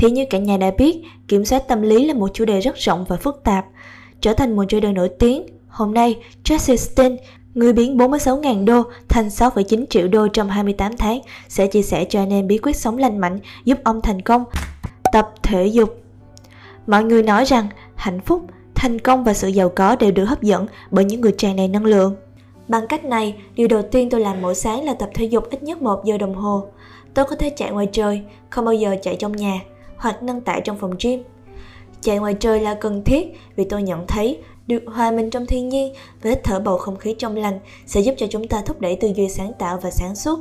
Thì như cả nhà đã biết, kiểm soát tâm lý là một chủ đề rất rộng và phức tạp. Trở thành một trader nổi tiếng, hôm nay Jesse Stein, người biến 46.000 đô thành 6,9 triệu đô trong 28 tháng, sẽ chia sẻ cho anh em bí quyết sống lành mạnh giúp ông thành công. Tập thể dục Mọi người nói rằng hạnh phúc, thành công và sự giàu có đều được hấp dẫn bởi những người tràn đầy năng lượng. Bằng cách này, điều đầu tiên tôi làm mỗi sáng là tập thể dục ít nhất 1 giờ đồng hồ. Tôi có thể chạy ngoài trời, không bao giờ chạy trong nhà, hoặc nâng tại trong phòng gym. Chạy ngoài trời là cần thiết vì tôi nhận thấy được hòa mình trong thiên nhiên và hít thở bầu không khí trong lành sẽ giúp cho chúng ta thúc đẩy tư duy sáng tạo và sáng suốt.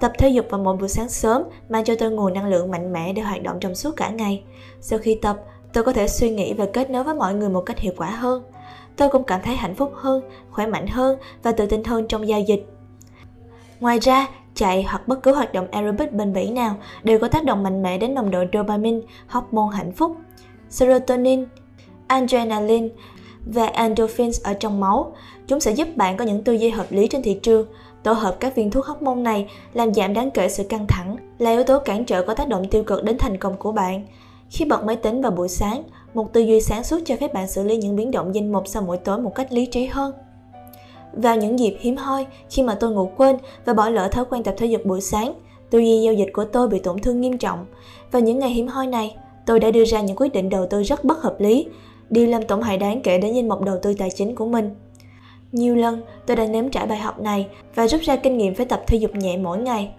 Tập thể dục vào mỗi buổi sáng sớm mang cho tôi nguồn năng lượng mạnh mẽ để hoạt động trong suốt cả ngày. Sau khi tập, tôi có thể suy nghĩ và kết nối với mọi người một cách hiệu quả hơn. Tôi cũng cảm thấy hạnh phúc hơn, khỏe mạnh hơn và tự tin hơn trong giao dịch. Ngoài ra, chạy hoặc bất cứ hoạt động aerobic bền bỉ nào đều có tác động mạnh mẽ đến nồng độ dopamine, hormone hạnh phúc, serotonin, adrenaline và endorphins ở trong máu. Chúng sẽ giúp bạn có những tư duy hợp lý trên thị trường. Tổ hợp các viên thuốc hormone này làm giảm đáng kể sự căng thẳng, là yếu tố cản trở có tác động tiêu cực đến thành công của bạn. Khi bật máy tính vào buổi sáng, một tư duy sáng suốt cho phép bạn xử lý những biến động danh mục sau mỗi tối một cách lý trí hơn. Vào những dịp hiếm hoi, khi mà tôi ngủ quên và bỏ lỡ thói quen tập thể dục buổi sáng, tư duy giao dịch của tôi bị tổn thương nghiêm trọng. Vào những ngày hiếm hoi này, tôi đã đưa ra những quyết định đầu tư rất bất hợp lý, điều làm tổn hại đáng kể đến danh mục đầu tư tài chính của mình. Nhiều lần, tôi đã nếm trải bài học này và rút ra kinh nghiệm phải tập thể dục nhẹ mỗi ngày.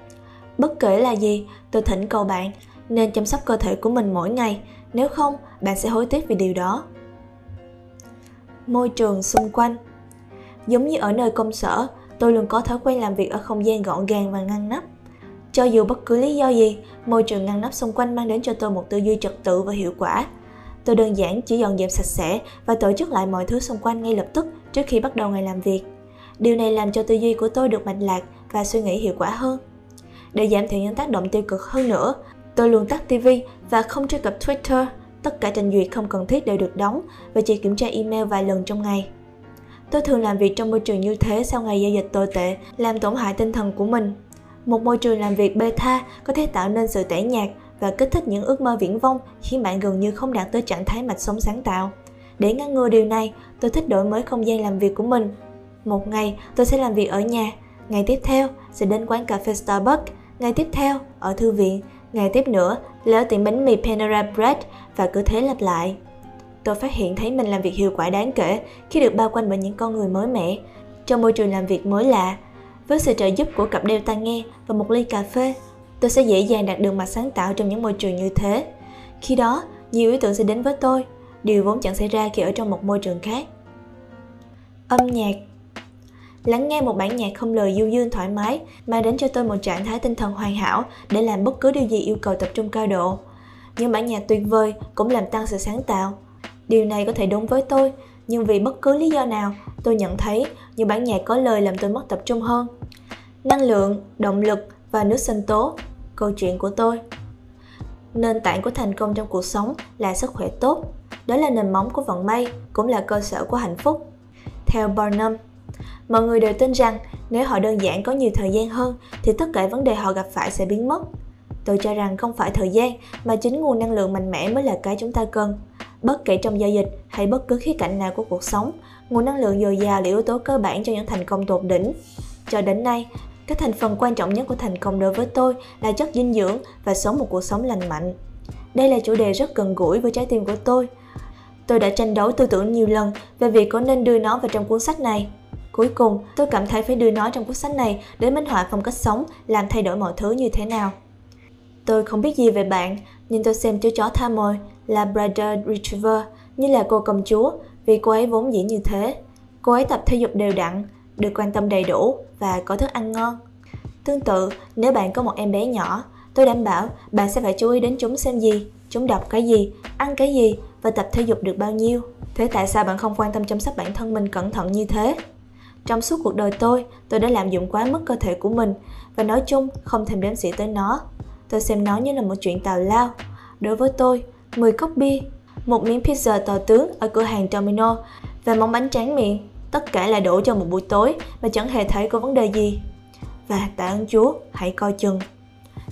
Bất kể là gì, tôi thỉnh cầu bạn nên chăm sóc cơ thể của mình mỗi ngày, nếu không, bạn sẽ hối tiếc vì điều đó. Môi trường xung quanh Giống như ở nơi công sở, tôi luôn có thói quen làm việc ở không gian gọn gàng và ngăn nắp. Cho dù bất cứ lý do gì, môi trường ngăn nắp xung quanh mang đến cho tôi một tư duy trật tự và hiệu quả. Tôi đơn giản chỉ dọn dẹp sạch sẽ và tổ chức lại mọi thứ xung quanh ngay lập tức trước khi bắt đầu ngày làm việc. Điều này làm cho tư duy của tôi được mạch lạc và suy nghĩ hiệu quả hơn. Để giảm thiểu những tác động tiêu cực hơn nữa, tôi luôn tắt TV và không truy cập Twitter. Tất cả trình duyệt không cần thiết đều được đóng và chỉ kiểm tra email vài lần trong ngày. Tôi thường làm việc trong môi trường như thế sau ngày giao dịch tồi tệ, làm tổn hại tinh thần của mình. Một môi trường làm việc beta có thể tạo nên sự tẻ nhạt và kích thích những ước mơ viễn vông khiến bạn gần như không đạt tới trạng thái mạch sống sáng tạo. Để ngăn ngừa điều này, tôi thích đổi mới không gian làm việc của mình. Một ngày, tôi sẽ làm việc ở nhà, ngày tiếp theo sẽ đến quán cà phê Starbucks, ngày tiếp theo ở thư viện, ngày tiếp nữa là ở tiệm bánh mì Panera Bread và cứ thế lặp lại. Tôi phát hiện thấy mình làm việc hiệu quả đáng kể khi được bao quanh bởi những con người mới mẻ, trong môi trường làm việc mới lạ. Với sự trợ giúp của cặp đeo tai nghe và một ly cà phê, tôi sẽ dễ dàng đạt được mặt sáng tạo trong những môi trường như thế. Khi đó, nhiều ý tưởng sẽ đến với tôi, điều vốn chẳng xảy ra khi ở trong một môi trường khác. Âm nhạc Lắng nghe một bản nhạc không lời du dương thoải mái mang đến cho tôi một trạng thái tinh thần hoàn hảo để làm bất cứ điều gì yêu cầu tập trung cao độ. Những bản nhạc tuyệt vời cũng làm tăng sự sáng tạo. Điều này có thể đúng với tôi, nhưng vì bất cứ lý do nào, tôi nhận thấy những bản nhạc có lời làm tôi mất tập trung hơn. Năng lượng, động lực và nước sinh tố, câu chuyện của tôi. Nền tảng của thành công trong cuộc sống là sức khỏe tốt. Đó là nền móng của vận may, cũng là cơ sở của hạnh phúc. Theo Barnum, mọi người đều tin rằng nếu họ đơn giản có nhiều thời gian hơn thì tất cả vấn đề họ gặp phải sẽ biến mất. Tôi cho rằng không phải thời gian mà chính nguồn năng lượng mạnh mẽ mới là cái chúng ta cần. Bất kể trong giao dịch hay bất cứ khía cạnh nào của cuộc sống, nguồn năng lượng dồi dào là yếu tố cơ bản cho những thành công tột đỉnh. Cho đến nay, các thành phần quan trọng nhất của thành công đối với tôi là chất dinh dưỡng và sống một cuộc sống lành mạnh. Đây là chủ đề rất gần gũi với trái tim của tôi. Tôi đã tranh đấu tư tưởng nhiều lần về việc có nên đưa nó vào trong cuốn sách này. Cuối cùng, tôi cảm thấy phải đưa nó trong cuốn sách này để minh họa phong cách sống, làm thay đổi mọi thứ như thế nào. Tôi không biết gì về bạn, nhưng tôi xem chú chó tha mồi là Retriever như là cô công chúa vì cô ấy vốn dĩ như thế. Cô ấy tập thể dục đều đặn, được quan tâm đầy đủ và có thức ăn ngon. Tương tự, nếu bạn có một em bé nhỏ, tôi đảm bảo bạn sẽ phải chú ý đến chúng xem gì, chúng đọc cái gì, ăn cái gì và tập thể dục được bao nhiêu. Thế tại sao bạn không quan tâm chăm sóc bản thân mình cẩn thận như thế? Trong suốt cuộc đời tôi, tôi đã lạm dụng quá mức cơ thể của mình và nói chung không thèm đếm xỉa tới nó. Tôi xem nó như là một chuyện tào lao. Đối với tôi, 10 cốc bia, một miếng pizza to tướng ở cửa hàng Domino và món bánh tráng miệng. Tất cả là đổ cho một buổi tối mà chẳng hề thấy có vấn đề gì. Và tạ ơn Chúa, hãy coi chừng.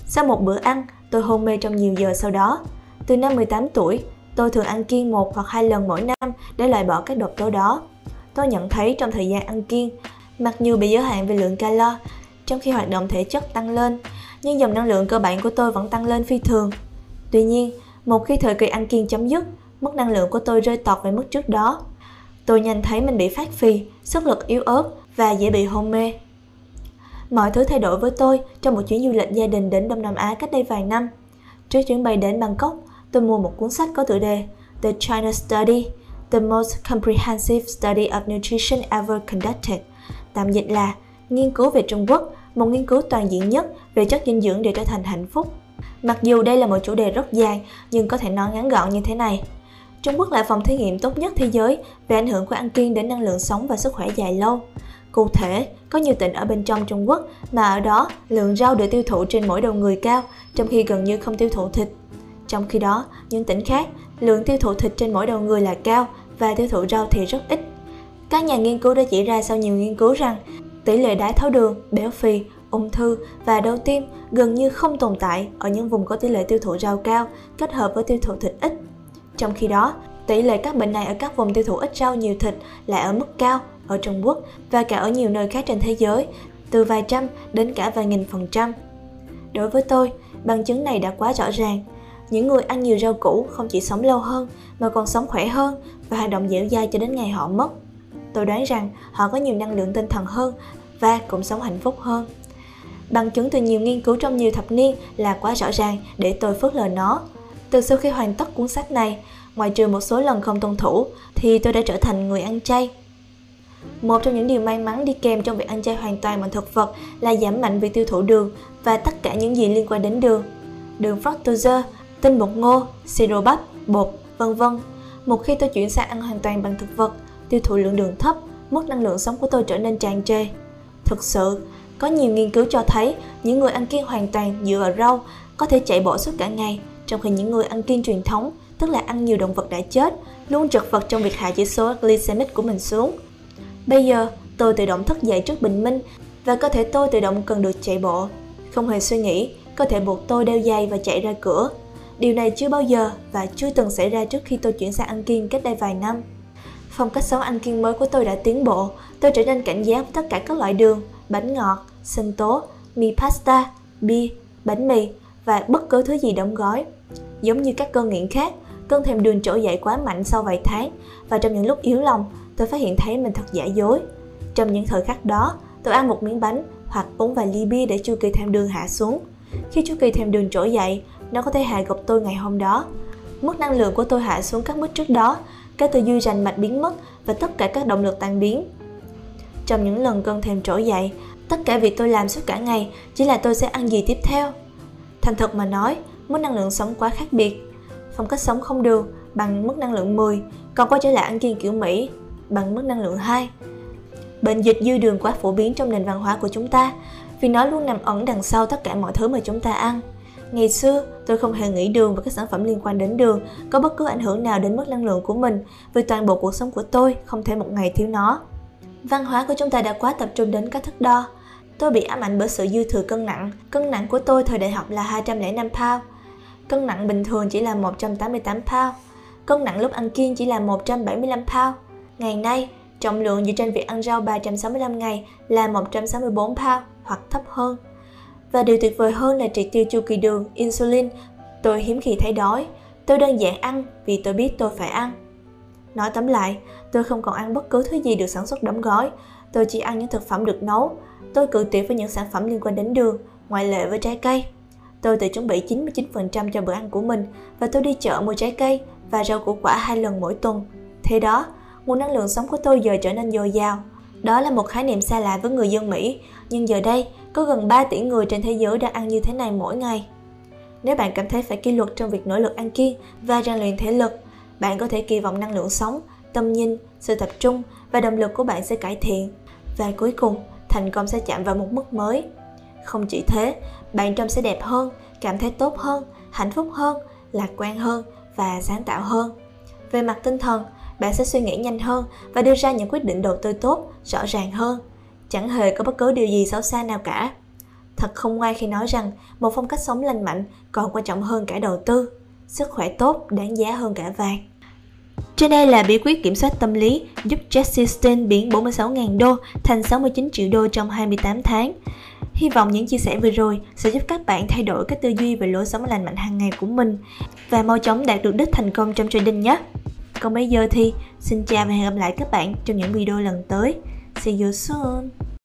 Sau một bữa ăn, tôi hôn mê trong nhiều giờ sau đó. Từ năm 18 tuổi, tôi thường ăn kiêng một hoặc hai lần mỗi năm để loại bỏ các độc tố đó. Tôi nhận thấy trong thời gian ăn kiêng, mặc dù bị giới hạn về lượng calo, trong khi hoạt động thể chất tăng lên, nhưng dòng năng lượng cơ bản của tôi vẫn tăng lên phi thường. Tuy nhiên, một khi thời kỳ ăn kiêng chấm dứt, mức năng lượng của tôi rơi tọt về mức trước đó. Tôi nhanh thấy mình bị phát phì, sức lực yếu ớt và dễ bị hôn mê. Mọi thứ thay đổi với tôi trong một chuyến du lịch gia đình đến Đông Nam Á cách đây vài năm. Trước chuyến bay đến Bangkok, tôi mua một cuốn sách có tựa đề The China Study, The Most Comprehensive Study of Nutrition Ever Conducted, tạm dịch là Nghiên cứu về Trung Quốc, một nghiên cứu toàn diện nhất về chất dinh dưỡng để trở thành hạnh phúc. Mặc dù đây là một chủ đề rất dài, nhưng có thể nói ngắn gọn như thế này. Trung Quốc là phòng thí nghiệm tốt nhất thế giới về ảnh hưởng của ăn kiêng đến năng lượng sống và sức khỏe dài lâu. Cụ thể, có nhiều tỉnh ở bên trong Trung Quốc mà ở đó lượng rau được tiêu thụ trên mỗi đầu người cao, trong khi gần như không tiêu thụ thịt. Trong khi đó, những tỉnh khác, lượng tiêu thụ thịt trên mỗi đầu người là cao và tiêu thụ rau thì rất ít. Các nhà nghiên cứu đã chỉ ra sau nhiều nghiên cứu rằng tỷ lệ đái tháo đường, béo phì, ung thư và đau tim gần như không tồn tại ở những vùng có tỷ lệ tiêu thụ rau cao kết hợp với tiêu thụ thịt ít. Trong khi đó, tỷ lệ các bệnh này ở các vùng tiêu thụ ít rau nhiều thịt lại ở mức cao ở Trung Quốc và cả ở nhiều nơi khác trên thế giới, từ vài trăm đến cả vài nghìn phần trăm. Đối với tôi, bằng chứng này đã quá rõ ràng. Những người ăn nhiều rau củ không chỉ sống lâu hơn mà còn sống khỏe hơn và hoạt động dẻo dai cho đến ngày họ mất. Tôi đoán rằng họ có nhiều năng lượng tinh thần hơn và cũng sống hạnh phúc hơn. Bằng chứng từ nhiều nghiên cứu trong nhiều thập niên là quá rõ ràng để tôi phớt lờ nó. Từ sau khi hoàn tất cuốn sách này, ngoài trừ một số lần không tuân thủ, thì tôi đã trở thành người ăn chay. Một trong những điều may mắn đi kèm trong việc ăn chay hoàn toàn bằng thực vật là giảm mạnh việc tiêu thụ đường và tất cả những gì liên quan đến đường. Đường fructose, tinh bột ngô, siro bắp, bột, vân vân. Một khi tôi chuyển sang ăn hoàn toàn bằng thực vật, tiêu thụ lượng đường thấp, mức năng lượng sống của tôi trở nên tràn trề. Thực sự, có nhiều nghiên cứu cho thấy những người ăn kiêng hoàn toàn dựa vào rau có thể chạy bộ suốt cả ngày, trong khi những người ăn kiêng truyền thống, tức là ăn nhiều động vật đã chết, luôn trật vật trong việc hạ chỉ số glycemic của mình xuống. Bây giờ, tôi tự động thức dậy trước bình minh và cơ thể tôi tự động cần được chạy bộ. Không hề suy nghĩ, cơ thể buộc tôi đeo giày và chạy ra cửa. Điều này chưa bao giờ và chưa từng xảy ra trước khi tôi chuyển sang ăn kiêng cách đây vài năm. Phong cách sống ăn kiêng mới của tôi đã tiến bộ, tôi trở nên cảnh giác với tất cả các loại đường, bánh ngọt, sinh tố, mì pasta, bia, bánh mì và bất cứ thứ gì đóng gói. Giống như các cơn nghiện khác, cơn thèm đường trỗi dậy quá mạnh sau vài tháng và trong những lúc yếu lòng, tôi phát hiện thấy mình thật giả dối. Trong những thời khắc đó, tôi ăn một miếng bánh hoặc uống vài ly bia để chu kỳ thèm đường hạ xuống. Khi chu kỳ thèm đường trỗi dậy, nó có thể hạ gục tôi ngày hôm đó. Mức năng lượng của tôi hạ xuống các mức trước đó, cái tư duy rành mạch biến mất và tất cả các động lực tan biến. Trong những lần cơn thèm trỗi dậy, tất cả việc tôi làm suốt cả ngày chỉ là tôi sẽ ăn gì tiếp theo. Thành thật mà nói, mức năng lượng sống quá khác biệt. Phong cách sống không đường bằng mức năng lượng 10, còn quay trở lại ăn kiêng kiểu Mỹ bằng mức năng lượng 2. Bệnh dịch dư đường quá phổ biến trong nền văn hóa của chúng ta, vì nó luôn nằm ẩn đằng sau tất cả mọi thứ mà chúng ta ăn. Ngày xưa, tôi không hề nghĩ đường và các sản phẩm liên quan đến đường có bất cứ ảnh hưởng nào đến mức năng lượng của mình, vì toàn bộ cuộc sống của tôi không thể một ngày thiếu nó. Văn hóa của chúng ta đã quá tập trung đến các thước đo. Tôi bị ám ảnh bởi sự dư thừa cân nặng. Cân nặng của tôi thời đại học là 205 pound. Cân nặng bình thường chỉ là 188 pound. Cân nặng lúc ăn kiêng chỉ là 175 pound. Ngày nay, trọng lượng dựa trên việc ăn rau 365 ngày là 164 pound hoặc thấp hơn. Và điều tuyệt vời hơn là triệt tiêu chu kỳ đường, insulin. Tôi hiếm khi thấy đói. Tôi đơn giản ăn vì tôi biết tôi phải ăn. Nói tóm lại, tôi không còn ăn bất cứ thứ gì được sản xuất đóng gói. Tôi chỉ ăn những thực phẩm được nấu. Tôi cự tuyệt với những sản phẩm liên quan đến đường, ngoại lệ với trái cây. Tôi tự chuẩn bị 99% cho bữa ăn của mình và tôi đi chợ mua trái cây và rau củ quả hai lần mỗi tuần. Thế đó, nguồn năng lượng sống của tôi giờ trở nên dồi dào. Đó là một khái niệm xa lạ với người dân Mỹ, nhưng giờ đây có gần 3 tỷ người trên thế giới đang ăn như thế này mỗi ngày. Nếu bạn cảm thấy phải kỷ luật trong việc nỗ lực ăn kiêng và rèn luyện thể lực, bạn có thể kỳ vọng năng lượng sống, tâm nhìn, sự tập trung và động lực của bạn sẽ cải thiện. Và cuối cùng, thành công sẽ chạm vào một mức mới. Không chỉ thế, bạn trông sẽ đẹp hơn, cảm thấy tốt hơn, hạnh phúc hơn, lạc quan hơn và sáng tạo hơn. Về mặt tinh thần, bạn sẽ suy nghĩ nhanh hơn và đưa ra những quyết định đầu tư tốt, rõ ràng hơn. Chẳng hề có bất cứ điều gì xấu xa nào cả. Thật không ngoai khi nói rằng một phong cách sống lành mạnh còn quan trọng hơn cả đầu tư. sức khỏe tốt đáng giá hơn cả vàng. Trên đây là bí quyết kiểm soát tâm lý, giúp Jesse Stein biến 46.000 đô thành 69 triệu đô trong 28 tháng. Hy vọng những chia sẻ vừa rồi sẽ giúp các bạn thay đổi cách tư duy về lối sống lành mạnh hàng ngày của mình và mau chóng đạt được đích thành công trong trading nhé. Còn bây giờ thì, xin chào và hẹn gặp lại các bạn trong những video lần tới. See you soon!